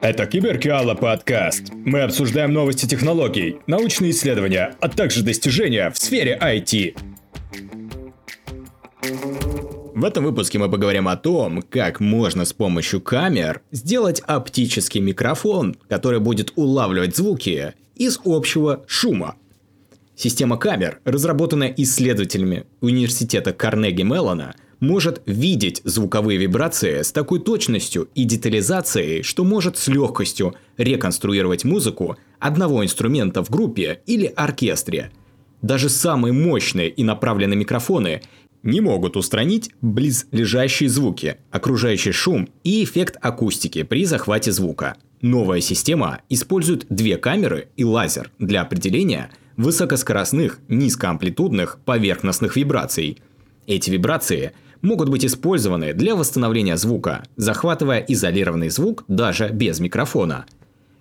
Это Киберкиала подкаст. Мы обсуждаем новости технологий, научные исследования, а также достижения в сфере IT. В этом выпуске мы поговорим о том, как можно с помощью камер сделать оптический микрофон, который будет улавливать звуки из общего шума. Система камер, разработанная исследователями университета Карнеги Меллона, может видеть звуковые вибрации с такой точностью и детализацией, что может с легкостью реконструировать музыку одного инструмента в группе или оркестре. Даже самые мощные и направленные микрофоны не могут устранить близлежащие звуки, окружающий шум и эффект акустики при захвате звука. Новая система использует две камеры и лазер для определения высокоскоростных, низкоамплитудных поверхностных вибраций. Эти вибрации могут быть использованы для восстановления звука, захватывая изолированный звук даже без микрофона –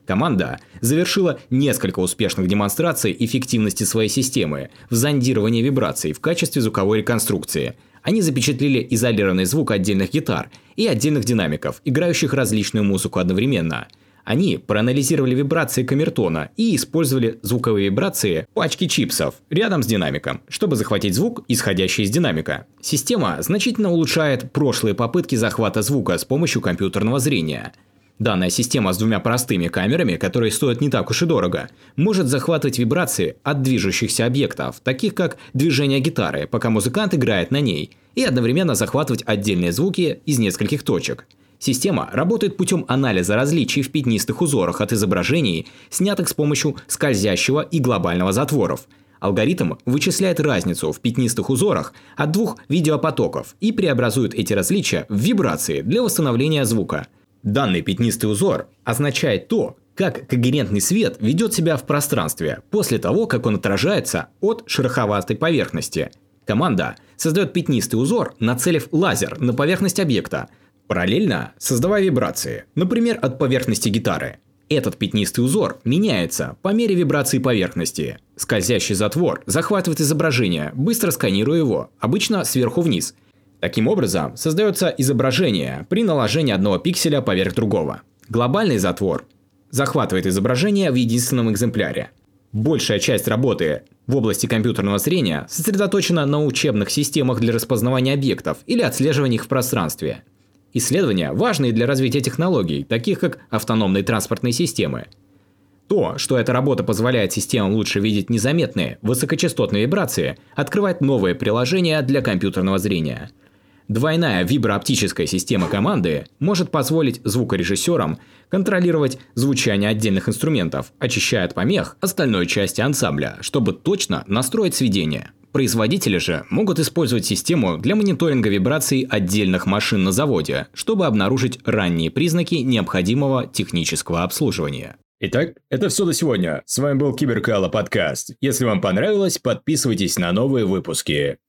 Команда завершила несколько успешных демонстраций эффективности своей системы в зондировании вибраций в качестве звуковой реконструкции. Они запечатлели изолированный звук отдельных гитар и отдельных динамиков, играющих различную музыку одновременно. Они проанализировали вибрации камертона и использовали звуковые вибрации пачки чипсов рядом с динамиком, чтобы захватить звук, исходящий из динамика. Система значительно улучшает прошлые попытки захвата звука с помощью компьютерного зрения – Данная система с двумя простыми камерами, которые стоят не так уж и дорого, может захватывать вибрации от движущихся объектов, таких как движение гитары, пока музыкант играет на ней, и одновременно захватывать отдельные звуки из нескольких точек. Система работает путем анализа различий в пятнистых узорах от изображений, снятых с помощью скользящего и глобального затворов. Алгоритм вычисляет разницу в пятнистых узорах от двух видеопотоков и преобразует эти различия в вибрации для восстановления звука – Данный пятнистый узор означает то, как когерентный свет ведет себя в пространстве после того, как он отражается от шероховатой поверхности. Команда создает пятнистый узор, нацелив лазер на поверхность объекта, параллельно создавая вибрации, например, от поверхности гитары. Этот пятнистый узор меняется по мере вибрации поверхности. Скользящий затвор захватывает изображение, быстро сканируя его, обычно сверху вниз – Таким образом, создается изображение при наложении одного пикселя поверх другого. Глобальный затвор захватывает изображение в единственном экземпляре. Большая часть работы в области компьютерного зрения сосредоточена на учебных системах для распознавания объектов или отслеживания их в пространстве. Исследования важны для развития технологий, таких как автономные транспортные системы. То, что эта работа позволяет системам лучше видеть незаметные, высокочастотные вибрации, открывает новые приложения для компьютерного зрения – Двойная виброоптическая система команды может позволить звукорежиссерам контролировать звучание отдельных инструментов, очищая от помех остальной части ансамбля, чтобы точно настроить сведение. Производители же могут использовать систему для мониторинга вибраций отдельных машин на заводе, чтобы обнаружить ранние признаки необходимого технического обслуживания. Итак, это все до сегодня. С вами был Киберкала подкаст. Если вам понравилось, подписывайтесь на новые выпуски.